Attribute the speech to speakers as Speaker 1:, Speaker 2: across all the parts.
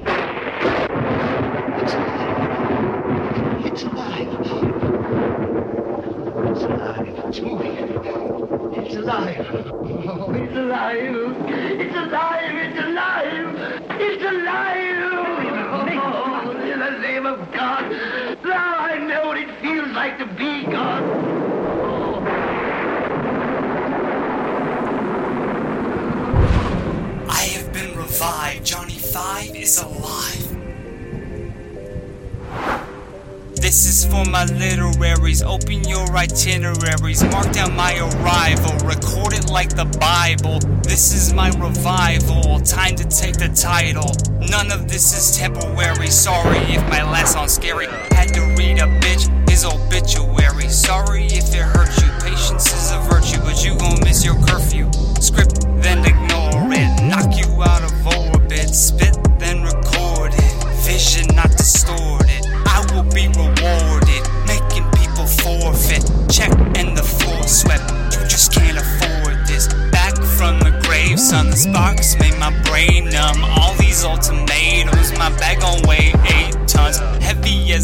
Speaker 1: It's alive. It's alive. It's alive. It's moving. It's alive. Oh, it's alive. It's alive. It's alive. It's alive. Oh, in the name of God. Now I know what it feels like to be God.
Speaker 2: Johnny Five is alive. This is for my literaries. Open your itineraries. Mark down my arrival. Record it like the Bible. This is my revival. Time to take the title. None of this is temporary. Sorry if my last song's scary. Had to read a bitch his obituary. Sorry if it hurt you. Patience is a virtue, but you gon' miss your curfew. Script, then ignore sparks made my brain numb. All these ultimatums, my bag on weigh eight tons.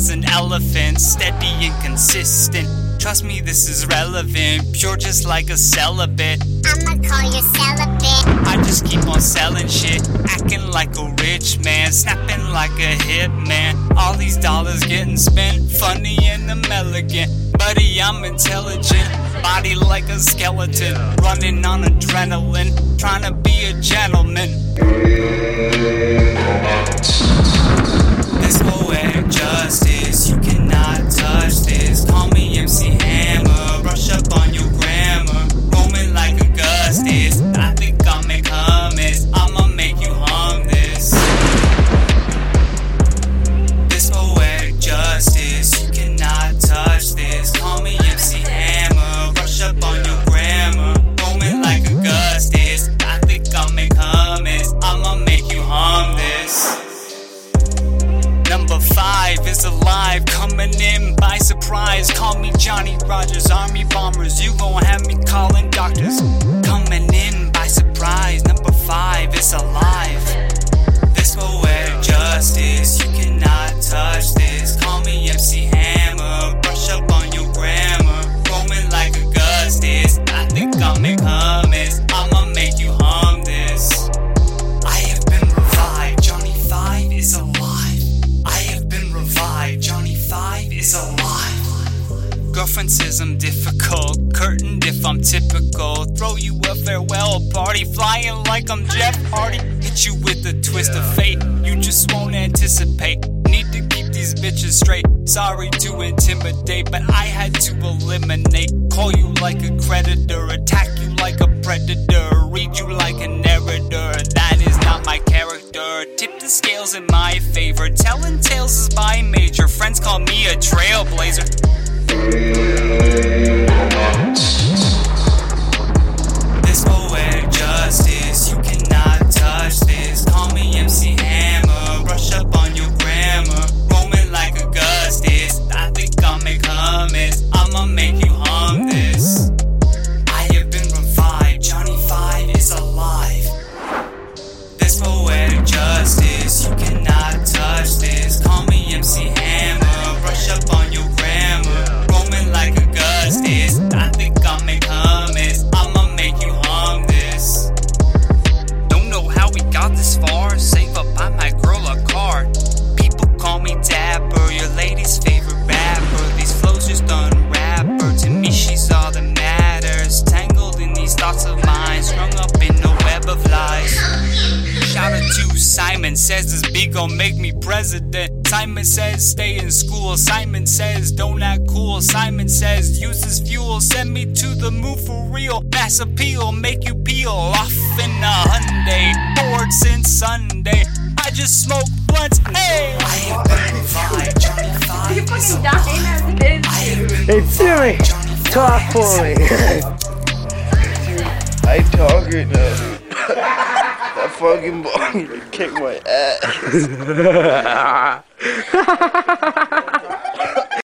Speaker 2: An elephant, steady and consistent. Trust me, this is relevant. Pure just like a celibate.
Speaker 3: I'ma call you celibate.
Speaker 2: I just keep on selling shit, acting like a rich man, snapping like a hit man. All these dollars getting spent, funny and I'm elegant. Buddy, I'm intelligent, body like a skeleton, running on adrenaline, trying to be a gentleman. Johnny Rogers, Army Bombers. You gon' have me calling doctors. Coming in by surprise. Number five is alive. This poetic justice, you cannot touch this. Call me MC Hammer, brush up on your grammar. Roaming like Augustus. I think I'll make hummus. I'ma make you hum this. I have been revived. Johnny Five is alive. I have been revived. Johnny Five is alive. Girlfriend says I'm difficult, curtained if I'm typical. Throw you a farewell party, flying like I'm Jeff Hardy. Hit you with a twist of fate, you just won't anticipate. Need to keep these bitches straight. Sorry to intimidate, but I had to eliminate. Call you like a creditor, attack you like a predator, read you like a narrator. That is not my character. Tip the scales in my favor. Telling tales is my major. Friends call me a trailblazer. This poetic justice, you cannot touch this. Call me MC Hammer, brush up on your grammar. Roaming like Augustus, I think I'll make hummus. I'ma make you Simon says this beat gon' make me president. Simon says stay in school. Simon says don't act cool. Simon says use this fuel. Send me to the moon for real. Mass appeal, make you peel off in a Hyundai. Bored since Sunday. I just smoke blunts. Hey, I have been revived. Johnny Five.
Speaker 4: You're fucking dying as it is.
Speaker 2: I
Speaker 5: Hey Siri, talk for me.
Speaker 6: I talk right now, dude. That fucking ball kicked my ass.